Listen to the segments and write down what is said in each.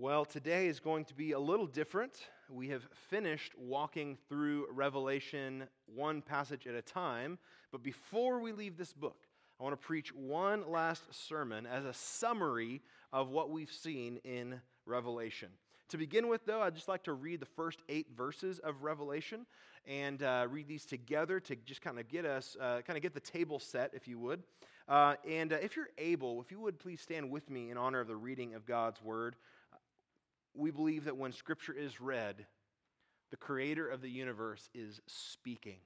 Well, today is going to be a little different. We have finished walking through Revelation one passage at a time, but before we leave this book, I want to preach one last sermon as a summary of what we've seen in Revelation. To begin with, though, I'd just like to read the first eight verses of Revelation and uh, read these together to just kind of get us, uh, kind of get the table set, if you would. Uh, and uh, if you're able, if you would please stand with me in honor of the reading of God's word. We believe that when Scripture is read, the creator of the universe is speaking.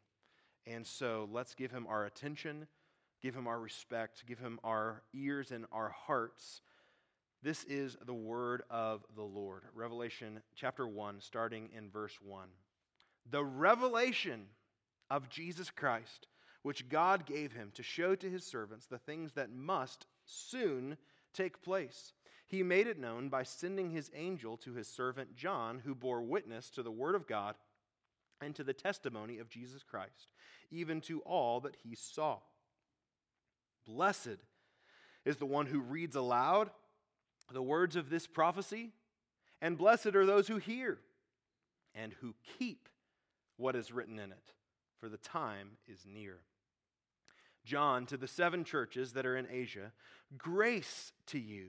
And so let's give him our attention, give him our respect, give him our ears and our hearts. This is the word of the Lord. Revelation chapter 1, starting in verse 1. The revelation of Jesus Christ which God gave him to show to his servants the things that must soon take place. He made it known by sending his angel to his servant John, who bore witness to the word of God and to the testimony of Jesus Christ, even to all that he saw. Blessed is the one who reads aloud the words of this prophecy, and blessed are those who hear and who keep what is written in it, for the time is near. John, to the seven churches that are in Asia, grace to you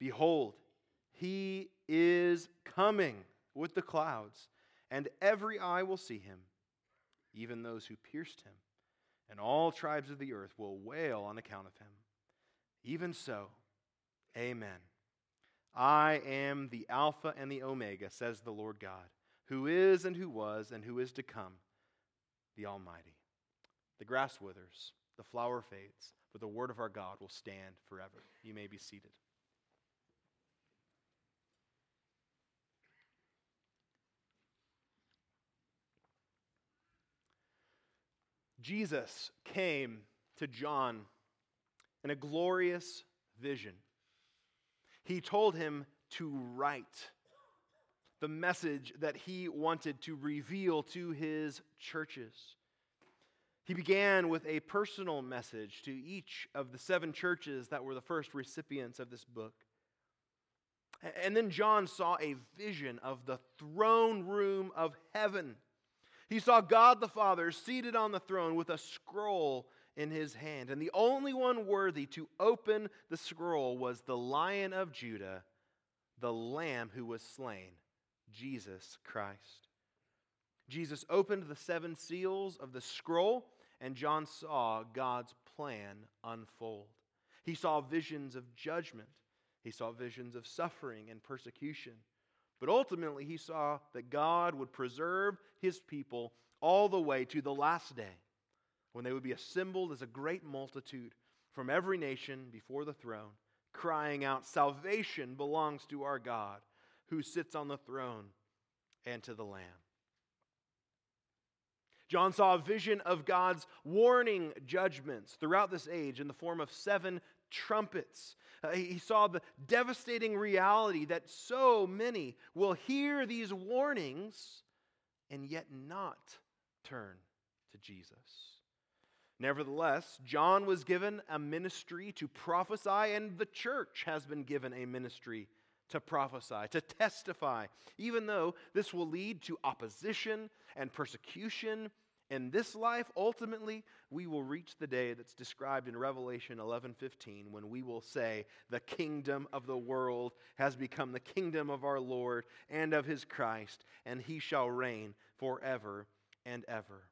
Behold, he is coming with the clouds, and every eye will see him, even those who pierced him, and all tribes of the earth will wail on account of him. Even so, amen. I am the Alpha and the Omega, says the Lord God, who is and who was and who is to come, the Almighty. The grass withers, the flower fades, but the word of our God will stand forever. You may be seated. Jesus came to John in a glorious vision. He told him to write the message that he wanted to reveal to his churches. He began with a personal message to each of the seven churches that were the first recipients of this book. And then John saw a vision of the throne room of heaven. He saw God the Father seated on the throne with a scroll in his hand. And the only one worthy to open the scroll was the Lion of Judah, the Lamb who was slain, Jesus Christ. Jesus opened the seven seals of the scroll and John saw God's plan unfold. He saw visions of judgment, he saw visions of suffering and persecution. But ultimately, he saw that God would preserve his people all the way to the last day when they would be assembled as a great multitude from every nation before the throne, crying out, Salvation belongs to our God who sits on the throne and to the Lamb. John saw a vision of God's warning judgments throughout this age in the form of seven trumpets. Uh, he saw the devastating reality that so many will hear these warnings and yet not turn to Jesus. Nevertheless, John was given a ministry to prophesy, and the church has been given a ministry to prophesy, to testify, even though this will lead to opposition and persecution in this life, ultimately, we will reach the day that's described in Revelation 11:15 when we will say, "The kingdom of the world has become the kingdom of our Lord and of his Christ, and he shall reign forever and ever."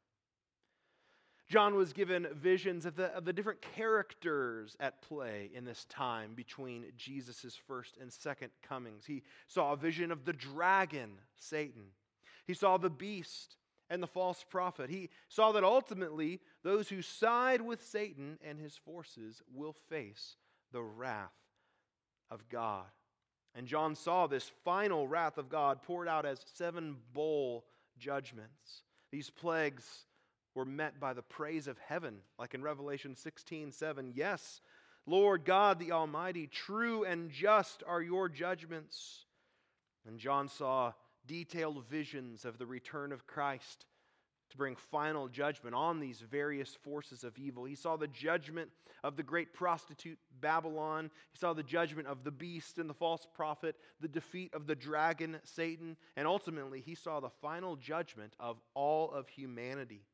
John was given visions of the, of the different characters at play in this time between Jesus' first and second comings. He saw a vision of the dragon, Satan. He saw the beast, and the false prophet. He saw that ultimately those who side with Satan and his forces will face the wrath of God. And John saw this final wrath of God poured out as seven bowl judgments. These plagues were met by the praise of heaven, like in Revelation 16 7. Yes, Lord God the Almighty, true and just are your judgments. And John saw detailed visions of the return of Christ to bring final judgment on these various forces of evil. He saw the judgment of the great prostitute Babylon. He saw the judgment of the beast and the false prophet, the defeat of the dragon Satan, and ultimately he saw the final judgment of all of humanity.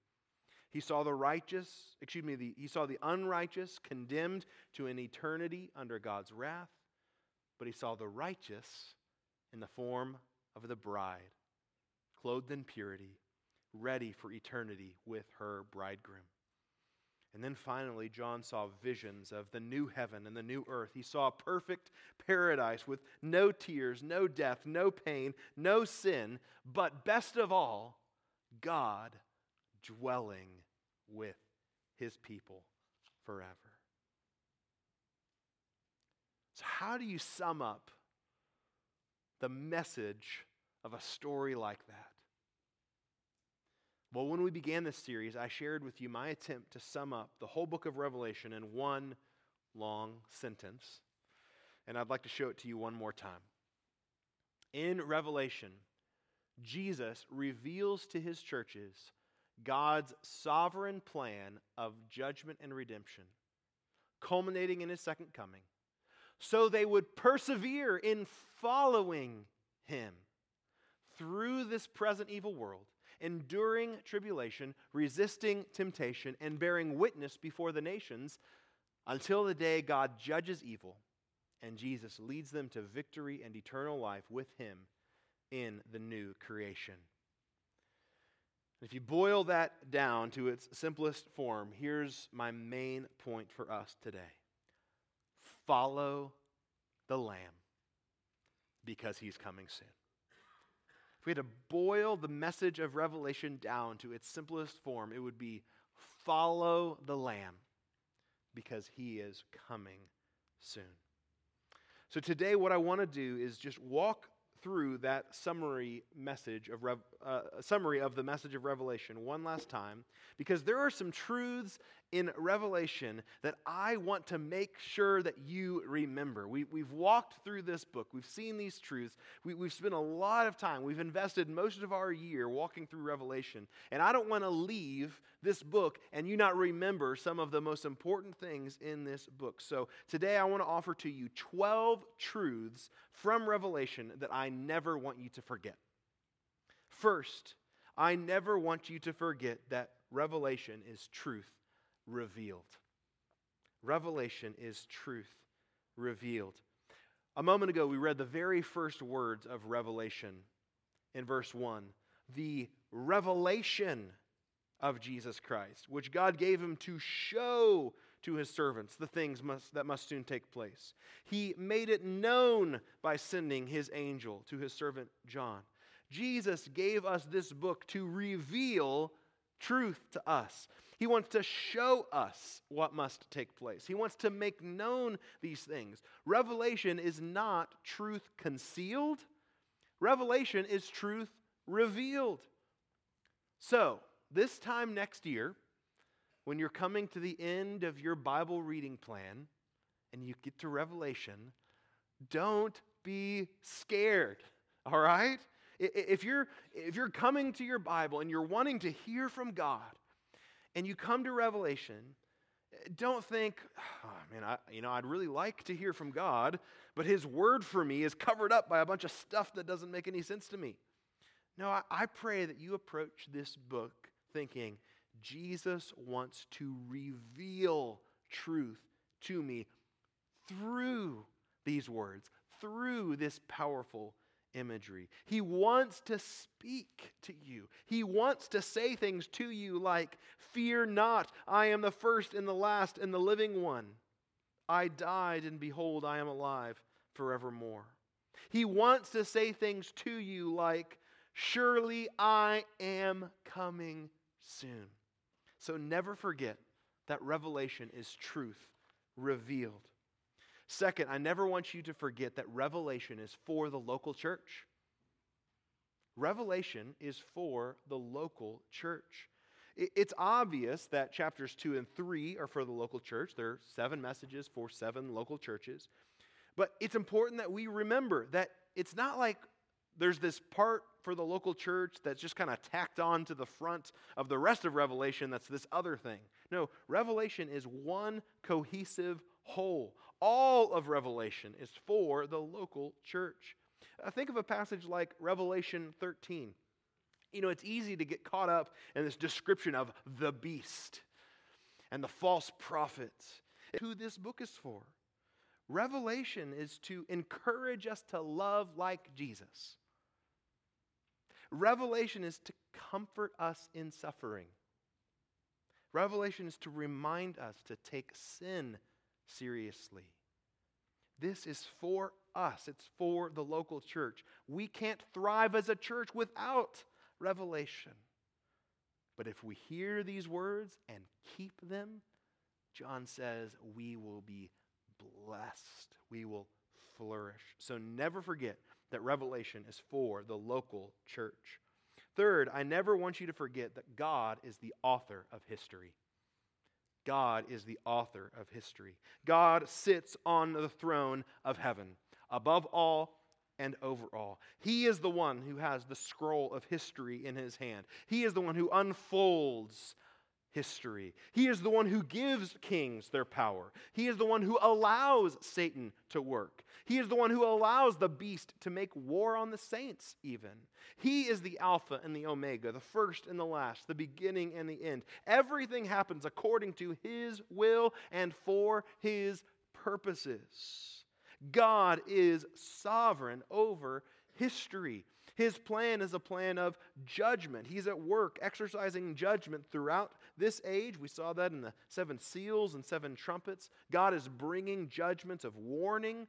He saw the righteous, excuse me, the, he saw the unrighteous condemned to an eternity under God's wrath, but he saw the righteous in the form of the bride, clothed in purity ready for eternity with her bridegroom. And then finally, John saw visions of the new heaven and the new earth. He saw a perfect paradise with no tears, no death, no pain, no sin, but best of all, God dwelling with his people forever. So, how do you sum up the message of a story like that? Well, when we began this series, I shared with you my attempt to sum up the whole book of Revelation in one long sentence. And I'd like to show it to you one more time. In Revelation, Jesus reveals to his churches God's sovereign plan of judgment and redemption, culminating in his second coming, so they would persevere in following him through this present evil world enduring tribulation, resisting temptation, and bearing witness before the nations until the day God judges evil and Jesus leads them to victory and eternal life with him in the new creation. If you boil that down to its simplest form, here's my main point for us today follow the Lamb because he's coming soon. If we had to boil the message of Revelation down to its simplest form, it would be follow the Lamb because he is coming soon. So, today, what I want to do is just walk through that summary message of Rev, uh, summary of the message of Revelation one last time because there are some truths in Revelation that I want to make sure that you remember. We, we've walked through this book, we've seen these truths, we, we've spent a lot of time, we've invested most of our year walking through Revelation, and I don't want to leave this book and you not remember some of the most important things in this book. So today I want to offer to you 12 truths from Revelation that I never want you to forget. First, I never want you to forget that Revelation is truth revealed. Revelation is truth revealed. A moment ago, we read the very first words of Revelation in verse 1 the revelation of Jesus Christ, which God gave him to show to his servants the things must, that must soon take place. He made it known by sending his angel to his servant John. Jesus gave us this book to reveal truth to us. He wants to show us what must take place. He wants to make known these things. Revelation is not truth concealed, revelation is truth revealed. So, this time next year, when you're coming to the end of your Bible reading plan and you get to Revelation, don't be scared, all right? If you're, if you're coming to your Bible and you're wanting to hear from God, and you come to Revelation, don't think, oh, man, I, you know, I'd really like to hear from God, but His word for me is covered up by a bunch of stuff that doesn't make any sense to me. No, I, I pray that you approach this book thinking, Jesus wants to reveal truth to me through these words, through this powerful imagery. He wants to speak to you. He wants to say things to you like, Fear not, I am the first and the last and the living one. I died, and behold, I am alive forevermore. He wants to say things to you like, Surely I am coming soon. So never forget that revelation is truth revealed. Second, I never want you to forget that Revelation is for the local church. Revelation is for the local church. It's obvious that chapters 2 and 3 are for the local church. There are seven messages for seven local churches. But it's important that we remember that it's not like there's this part for the local church that's just kind of tacked on to the front of the rest of Revelation that's this other thing. No, Revelation is one cohesive whole. All of Revelation is for the local church. Uh, think of a passage like Revelation 13. You know, it's easy to get caught up in this description of the beast and the false prophets. Who this book is for. Revelation is to encourage us to love like Jesus. Revelation is to comfort us in suffering. Revelation is to remind us to take sin seriously. This is for us, it's for the local church. We can't thrive as a church without revelation. But if we hear these words and keep them, John says we will be blessed. We will flourish. So never forget that Revelation is for the local church. Third, I never want you to forget that God is the author of history. God is the author of history. God sits on the throne of heaven, above all and over all. He is the one who has the scroll of history in his hand. He is the one who unfolds history. He is the one who gives kings their power. He is the one who allows Satan to work. He is the one who allows the beast to make war on the saints, even. He is the Alpha and the Omega, the first and the last, the beginning and the end. Everything happens according to His will and for His purposes. God is sovereign over history. His plan is a plan of judgment. He's at work exercising judgment throughout this age. We saw that in the seven seals and seven trumpets. God is bringing judgments of warning.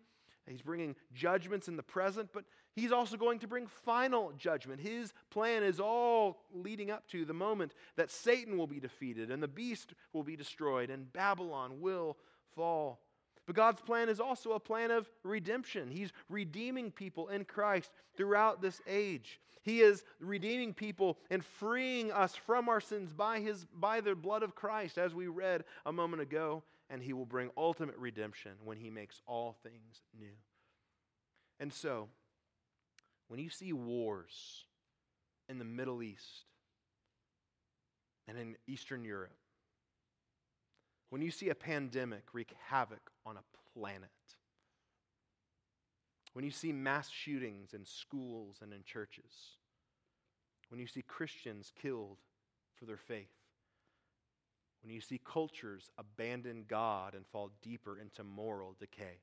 He's bringing judgments in the present, but he's also going to bring final judgment. His plan is all leading up to the moment that Satan will be defeated and the beast will be destroyed and Babylon will fall. But God's plan is also a plan of redemption. He's redeeming people in Christ throughout this age. He is redeeming people and freeing us from our sins by, his, by the blood of Christ, as we read a moment ago. And He will bring ultimate redemption when He makes all things new. And so, when you see wars in the Middle East and in Eastern Europe, when you see a pandemic wreak havoc on a planet, when you see mass shootings in schools and in churches, when you see Christians killed for their faith, when you see cultures abandon God and fall deeper into moral decay,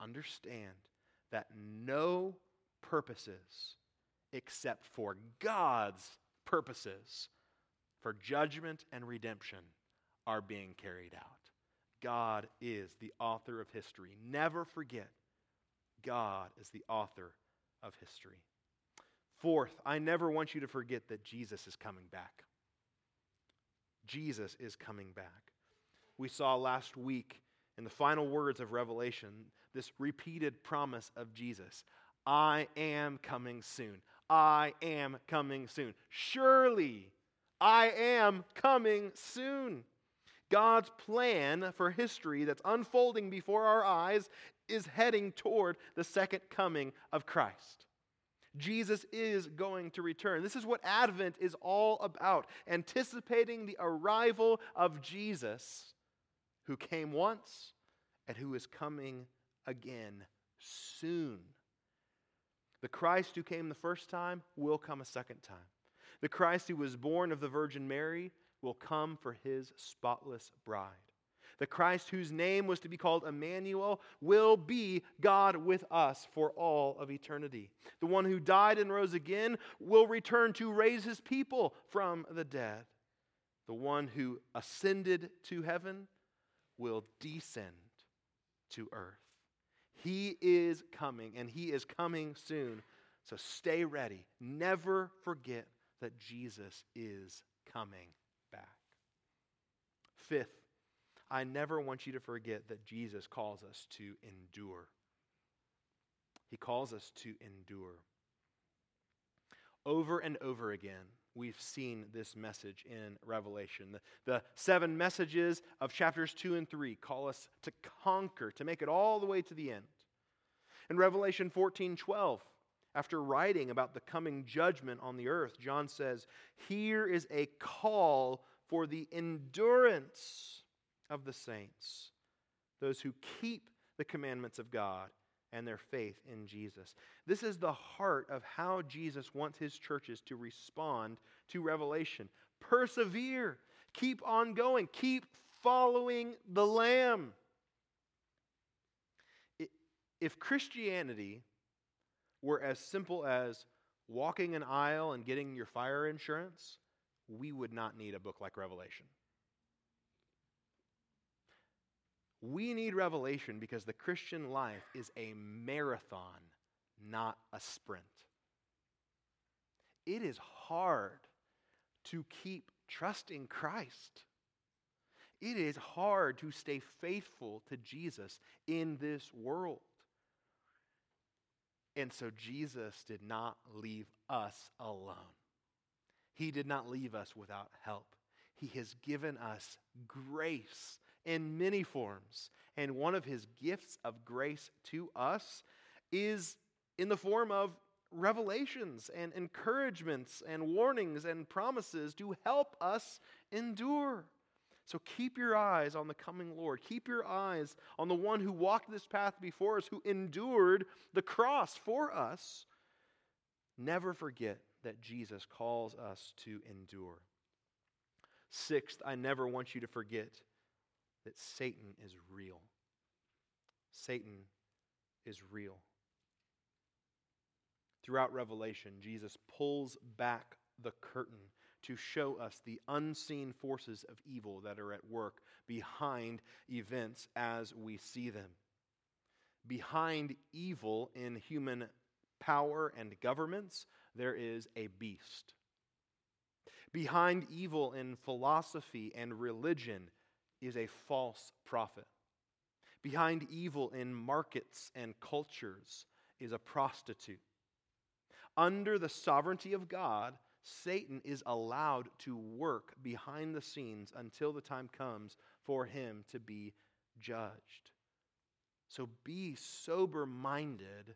understand that no purposes except for God's purposes for judgment and redemption are being carried out. God is the author of history. Never forget, God is the author of history. Fourth, I never want you to forget that Jesus is coming back. Jesus is coming back. We saw last week in the final words of Revelation this repeated promise of Jesus I am coming soon. I am coming soon. Surely I am coming soon. God's plan for history that's unfolding before our eyes is heading toward the second coming of Christ. Jesus is going to return. This is what Advent is all about anticipating the arrival of Jesus, who came once and who is coming again soon. The Christ who came the first time will come a second time. The Christ who was born of the Virgin Mary will come for his spotless bride. The Christ whose name was to be called Emmanuel will be God with us for all of eternity. The one who died and rose again will return to raise his people from the dead. The one who ascended to heaven will descend to earth. He is coming, and he is coming soon. So stay ready. Never forget that Jesus is coming. Fifth, I never want you to forget that Jesus calls us to endure. He calls us to endure. Over and over again, we've seen this message in Revelation. The, the, seven messages of chapters 2 and 3 call us to conquer, to make it all the way to the end. In Revelation 14 12, after writing about the coming judgment on the earth, John says, Here is a call for the endurance of the saints, those who keep the commandments of God and their faith in Jesus. This is the heart of how Jesus wants his churches to respond to revelation. Persevere, keep on going, keep following the Lamb. If Christianity were as simple as walking an aisle and getting your fire insurance, we would not need a book like Revelation. We need revelation because the Christian life is a marathon, not a sprint. It is hard to keep trusting Christ. It is hard to stay faithful to Jesus in this world. And so Jesus did not leave us alone. He did not leave us without help. He has given us grace in many forms. And one of his gifts of grace to us is in the form of revelations and encouragements and warnings and promises to help us endure. So keep your eyes on the coming Lord. Keep your eyes on the one who walked this path before us, who endured the cross for us. Never forget that Jesus calls us to endure. Sixth, I never want you to forget that Satan is real. Satan is real. Throughout Revelation, Jesus pulls back the curtain to show us the unseen forces of evil that are at work behind events as we see them. Behind evil in human power and governments, there is a beast. Behind evil in philosophy and religion is a false prophet. Behind evil in markets and cultures is a prostitute. Under the sovereignty of God, Satan is allowed to work behind the scenes until the time comes for him to be judged. So be sober minded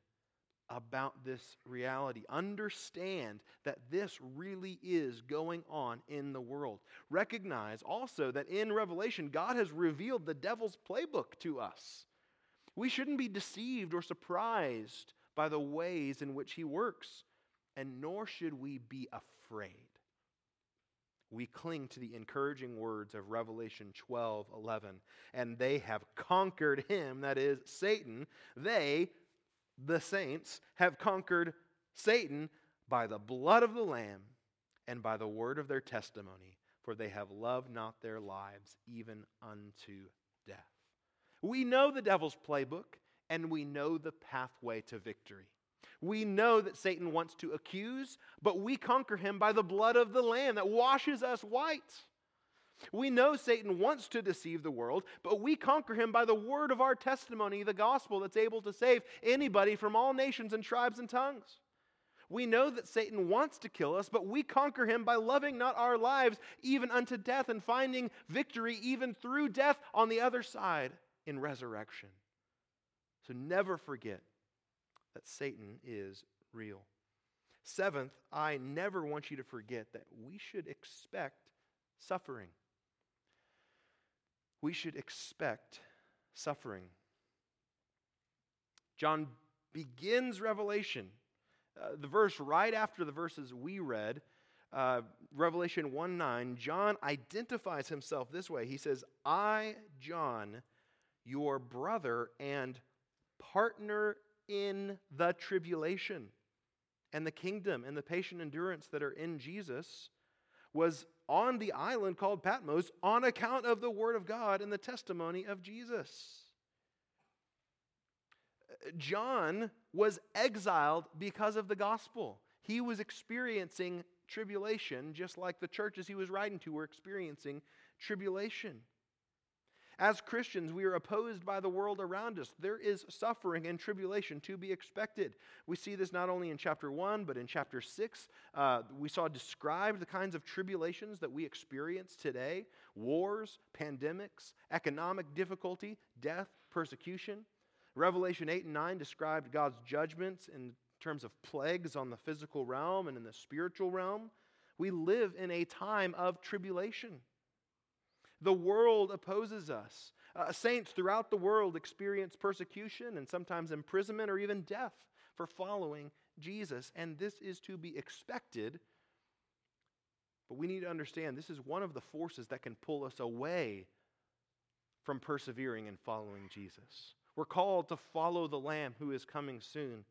about this reality. Understand that this really is going on in the world. Recognize also that in Revelation, God has revealed the devil's playbook to us. We shouldn't be deceived or surprised by the ways in which he works, and nor should we be afraid. We cling to the encouraging words of Revelation 12 11. And they have conquered him, that is, Satan. They, the saints, have conquered Satan by the blood of the Lamb and by the word of their testimony, for they have loved not their lives even unto death. We know the devil's playbook, and we know the pathway to victory. We know that Satan wants to accuse, but we conquer him by the blood of the Lamb that washes us white. We know Satan wants to deceive the world, but we conquer him by the word of our testimony, the gospel that's able to save anybody from all nations and tribes and tongues. We know that Satan wants to kill us, but we conquer him by loving not our lives even unto death and finding victory even through death on the other side in resurrection. So never forget that Satan is real. Seventh, I never want you to forget that we should expect suffering we should expect suffering. John begins Revelation, uh, the verse right after the verses we read, uh, Revelation 1 9, John identifies himself this way. He says, I, John, your brother and partner in the tribulation and the kingdom and the patient endurance that are in Jesus, was on the island called Patmos on account of the Word of God and the testimony of Jesus. John was exiled because of the gospel. He was experiencing tribulation, just like the churches he was writing to were experiencing tribulation. As Christians, we are opposed by the world around us. There is suffering and tribulation to be expected. We see this not only in chapter 1, but in chapter 6. Uh, we saw described the kinds of tribulations that we experience today wars, pandemics, economic difficulty, death, persecution. Revelation 8 and 9 described God's judgments in terms of plagues on the physical realm and in the spiritual realm. We live in a time of tribulation. The world opposes us. Uh, saints throughout the world experience persecution and sometimes imprisonment or even death for following Jesus. And this is to be expected. But we need to understand this is one of the forces that can pull us away from persevering and following Jesus. We're called to follow the Lamb who is coming soon.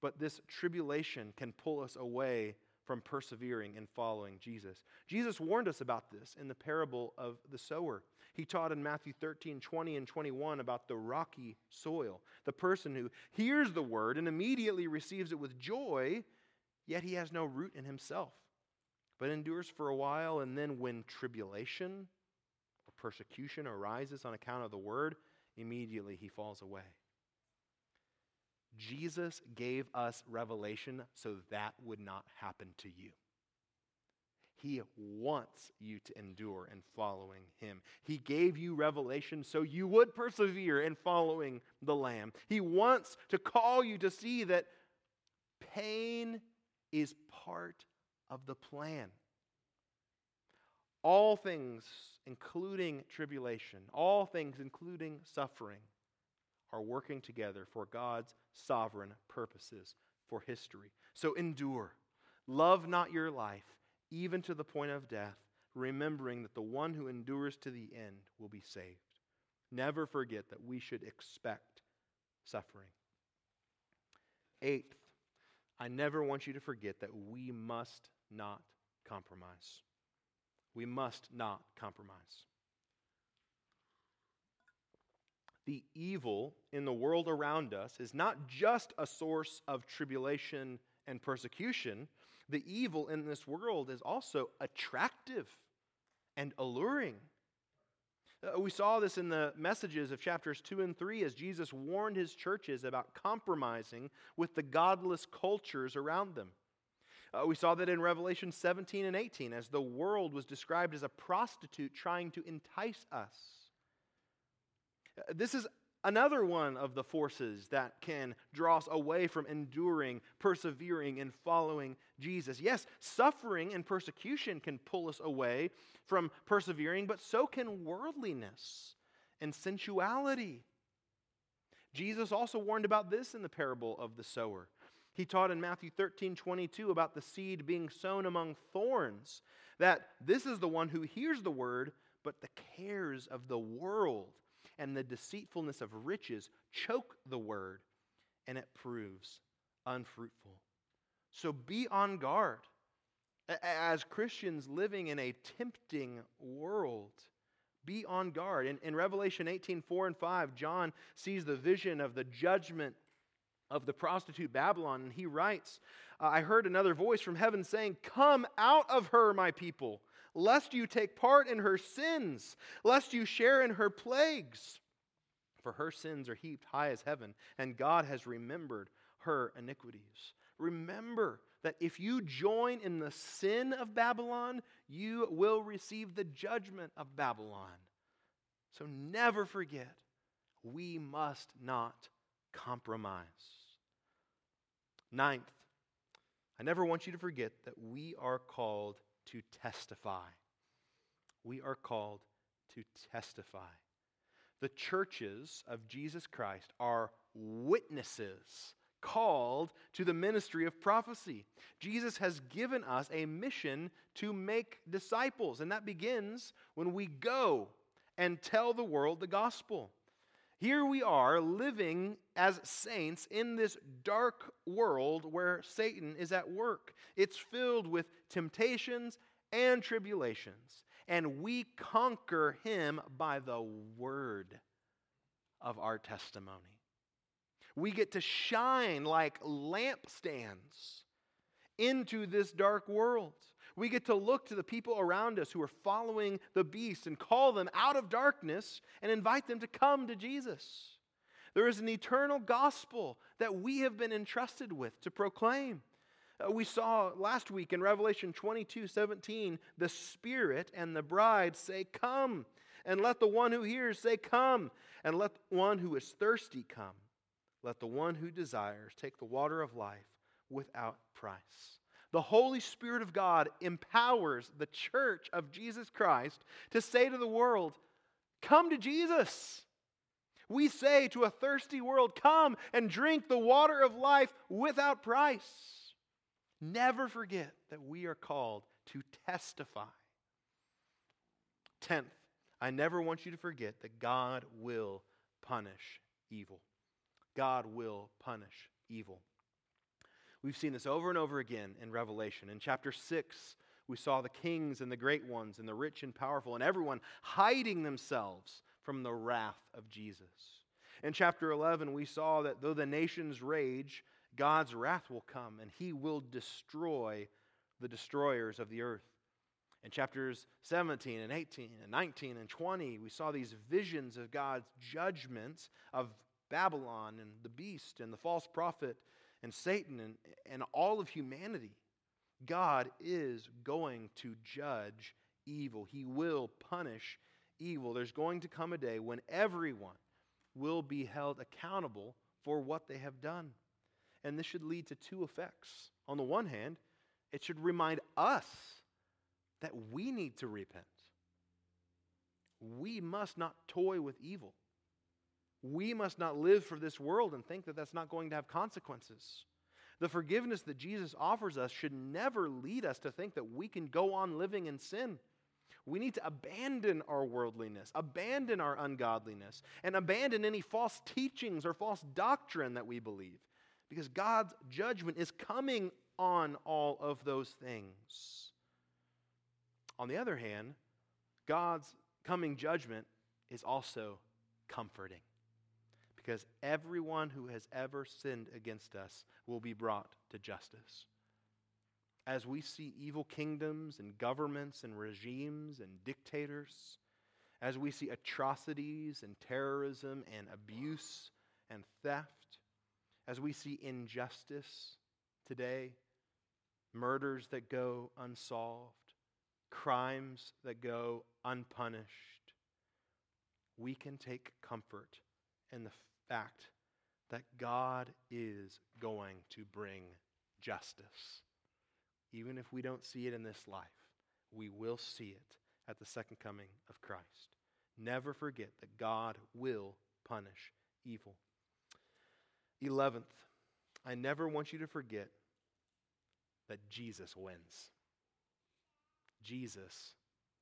But this tribulation can pull us away from persevering and following Jesus. Jesus warned us about this in the parable of the sower. He taught in Matthew 13, 20, and 21 about the rocky soil, the person who hears the word and immediately receives it with joy, yet he has no root in himself, but endures for a while, and then when tribulation or persecution arises on account of the word, immediately he falls away. Jesus gave us revelation so that would not happen to you. He wants you to endure in following him. He gave you revelation so you would persevere in following the Lamb. He wants to call you to see that pain is part of the plan. All things, including tribulation, all things, including suffering, are working together for God's sovereign purposes for history. So endure. Love not your life, even to the point of death, remembering that the one who endures to the end will be saved. Never forget that we should expect suffering. Eighth, I never want you to forget that we must not compromise. We must not compromise. The evil in the world around us is not just a source of tribulation and persecution, the evil in this world is also attractive and alluring. Uh, we saw this in the messages of chapters 2 and 3 as Jesus warned his churches about compromising with the godless cultures around them. Uh, we saw that in Revelation 17 and 18 as the world was described as a prostitute trying to entice us. This is another one of the forces that can draw us away from enduring, persevering, and following Jesus. Yes, suffering and persecution can pull us away from persevering, but so can worldliness and sensuality. Jesus also warned about this in the parable of the sower. He taught in Matthew 13 22 about the seed being sown among thorns, that this is the one who hears the word, but the cares of the world and the deceitfulness of riches choke the word, and it proves unfruitful. So be on guard. As Christians living in a tempting world, be on guard. In, in Revelation 18 4 and 5, John sees the vision of the judgment of the prostitute Babylon, and he writes, I heard another voice from heaven saying, Come out of her, my people lest you take part in her sins, lest you share in her plagues. For her sins are heaped high as heaven, and God has remembered her iniquities. Remember that if you join in the sin of Babylon, you will receive the judgment of Babylon. So never forget, we must not compromise. Ninth, I never want you to forget that we are called to testify. We are called to testify. The churches of Jesus Christ are witnesses called to the ministry of prophecy. Jesus has given us a mission to make disciples, and that begins when we go and tell the world the gospel. Here we are living as saints in this dark world where Satan is at work. It's filled with temptations and tribulations, and we conquer him by the word of our testimony. We get to shine like lampstands into this dark world. We get to look to the people around us who are following the beast and call them out of darkness and invite them to come to Jesus. There is an eternal gospel that we have been entrusted with to proclaim. Uh, we saw last week in Revelation 22 17, the Spirit and the bride say, Come. And let the one who hears say, Come. And let one who is thirsty come. Let the one who desires take the water of life without price. The Holy Spirit of God empowers the church of Jesus Christ to say to the world, Come to Jesus. We say to a thirsty world, Come and drink the water of life without price. Never forget that we are called to testify. Tenth, I never want you to forget that God will punish evil. God will punish evil. We've seen this over and over again in Revelation. In chapter 6, we saw the kings and the great ones and the rich and powerful and everyone hiding themselves from the wrath of Jesus. In chapter 11, we saw that though the nations rage, God's wrath will come and he will destroy the destroyers of the earth. In chapters 17 and 18 and 19 and 20, we saw these visions of God's judgments of Babylon and the beast and the false prophet and Satan and, and all of humanity. God is going to judge evil, He will punish evil. There's going to come a day when everyone will be held accountable for what they have done. And this should lead to two effects. On the one hand, it should remind us that we need to repent. We must not toy with evil. We must not live for this world and think that that's not going to have consequences. The forgiveness that Jesus offers us should never lead us to think that we can go on living in sin. We need to abandon our worldliness, abandon our ungodliness, and abandon any false teachings or false doctrine that we believe because God's judgment is coming on all of those things. On the other hand, God's coming judgment is also comforting because everyone who has ever sinned against us will be brought to justice. As we see evil kingdoms and governments and regimes and dictators, as we see atrocities and terrorism and abuse and theft, as we see injustice today, murders that go unsolved, crimes that go unpunished, we can take comfort in the fact that God is going to bring justice. Even if we don't see it in this life, we will see it at the second coming of Christ. Never forget that God will punish evil. Eleventh, I never want you to forget that Jesus wins. Jesus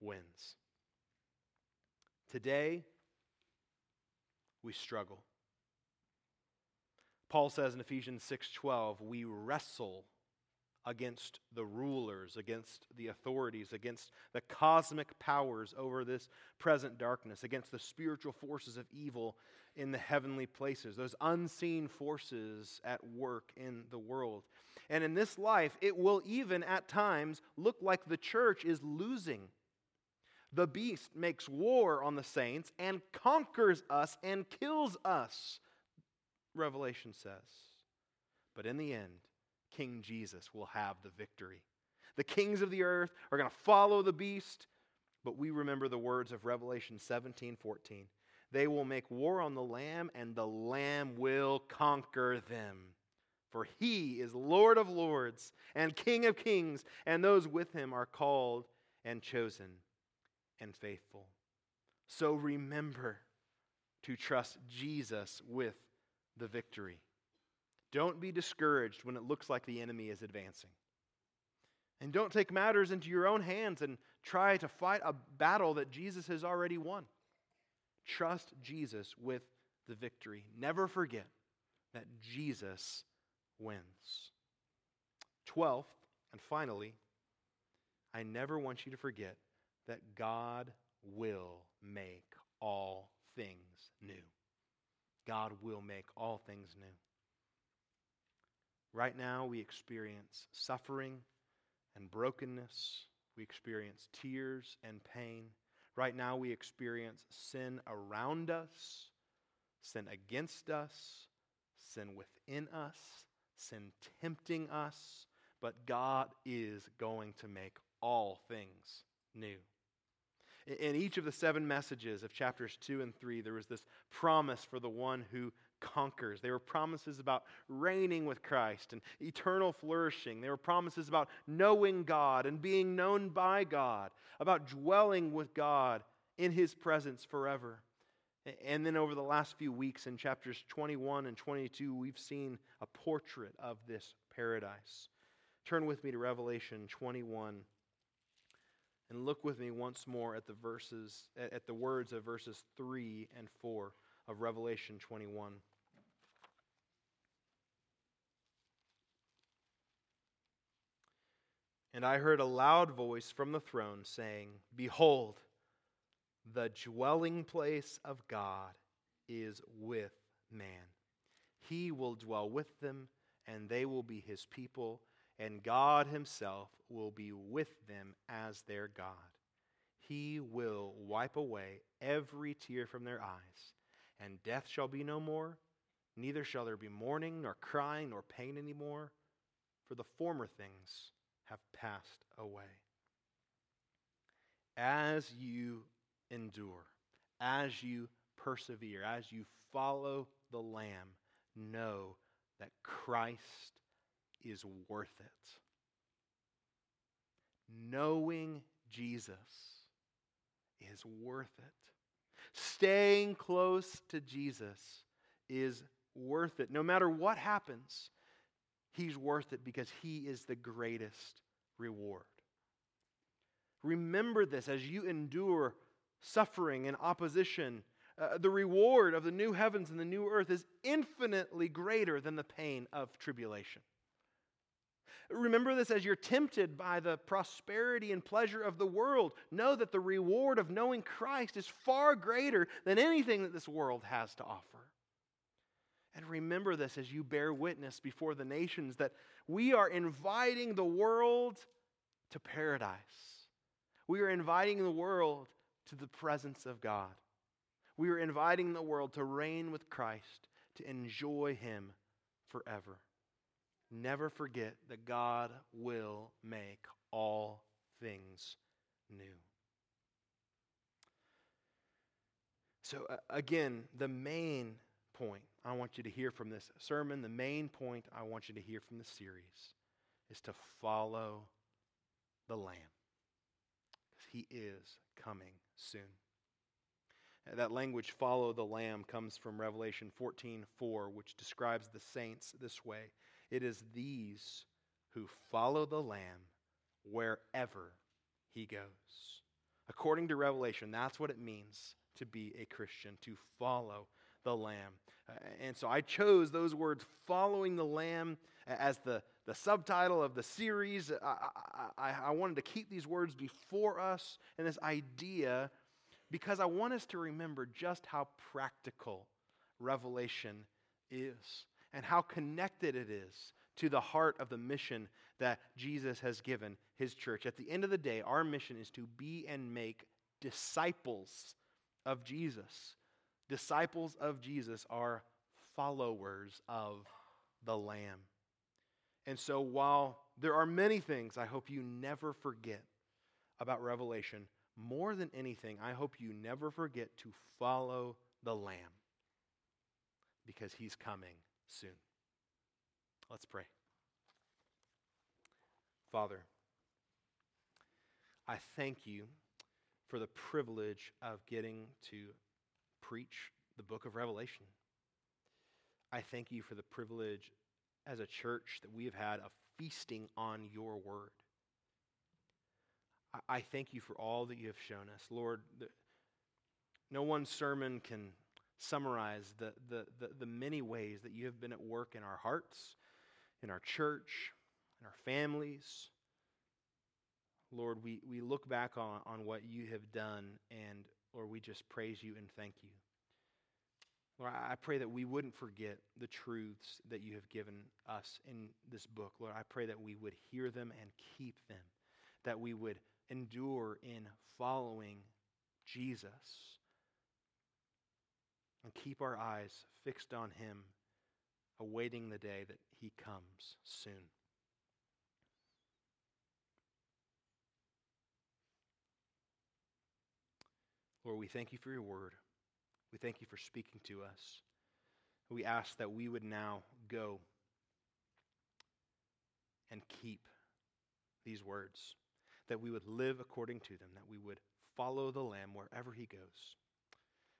wins. Today, we struggle. Paul says in Ephesians 6:12, we wrestle against the rulers, against the authorities, against the cosmic powers over this present darkness, against the spiritual forces of evil in the heavenly places, those unseen forces at work in the world. And in this life, it will even at times look like the church is losing. The beast makes war on the saints and conquers us and kills us, Revelation says. But in the end, King Jesus will have the victory. The kings of the earth are going to follow the beast, but we remember the words of Revelation 17 14. They will make war on the Lamb, and the Lamb will conquer them. For he is Lord of lords and King of kings, and those with him are called and chosen and faithful. So remember to trust Jesus with the victory. Don't be discouraged when it looks like the enemy is advancing. And don't take matters into your own hands and try to fight a battle that Jesus has already won. Trust Jesus with the victory. Never forget that Jesus wins. Twelfth, and finally, I never want you to forget that God will make all things new. God will make all things new. Right now, we experience suffering and brokenness. We experience tears and pain. Right now, we experience sin around us, sin against us, sin within us, sin tempting us. But God is going to make all things new. In each of the seven messages of chapters 2 and 3, there was this promise for the one who conquers. They were promises about reigning with Christ and eternal flourishing. They were promises about knowing God and being known by God, about dwelling with God in His presence forever. And then over the last few weeks in chapters 21 and 22, we've seen a portrait of this paradise. Turn with me to Revelation 21 and look with me once more at the verses at the words of verses 3 and 4 of Revelation 21. And I heard a loud voice from the throne saying, Behold, the dwelling place of God is with man. He will dwell with them, and they will be his people and God Himself will be with them as their God. He will wipe away every tear from their eyes, and death shall be no more, neither shall there be mourning, nor crying, nor pain any more, for the former things have passed away. As you endure, as you persevere, as you follow the Lamb, know that Christ is worth it. Knowing Jesus is worth it. Staying close to Jesus is worth it. No matter what happens, He's worth it because He is the greatest reward. Remember this as you endure suffering and opposition. Uh, the reward of the new heavens and the new earth is infinitely greater than the pain of tribulation. Remember this as you're tempted by the prosperity and pleasure of the world. Know that the reward of knowing Christ is far greater than anything that this world has to offer. And remember this as you bear witness before the nations that we are inviting the world to paradise. We are inviting the world to the presence of God. We are inviting the world to reign with Christ, to enjoy Him forever. Never forget that God will make all things new. So, again, the main point I want you to hear from this sermon, the main point I want you to hear from the series is to follow the Lamb. Because he is coming soon. That language, follow the Lamb, comes from Revelation 14 4, which describes the saints this way it is these who follow the Lamb wherever he goes. According to Revelation, that's what it means to be a Christian, to follow the Lamb. Uh, and so I chose those words, following the Lamb, as the, the subtitle of the series. I, I, I wanted to keep these words before us and this idea because I want us to remember just how practical Revelation is and how connected it is to the heart of the mission that Jesus has given his church. At the end of the day, our mission is to be and make disciples of Jesus. Disciples of Jesus are followers of the Lamb. And so, while there are many things I hope you never forget about Revelation, more than anything, I hope you never forget to follow the Lamb because he's coming soon. Let's pray. Father, I thank you for the privilege of getting to preach the book of Revelation. I thank you for the privilege as a church that we have had of feasting on your word. I thank you for all that you have shown us. Lord, no one sermon can summarize the, the, the, the, many ways that you have been at work in our hearts, in our church, in our families. Lord, we, we look back on, on what you have done, and Lord, we just praise you and thank you. Lord, I pray that we wouldn't forget the truths that you have given us in this book. Lord, I pray that we would hear them and keep them, that we would endure in following Jesus and keep our eyes fixed on him, awaiting the day that he comes soon. Lord, we thank you for your word. We thank you for speaking to us. We ask that we would now go and keep these words, that we would live according to them, that we would follow the Lamb wherever he goes.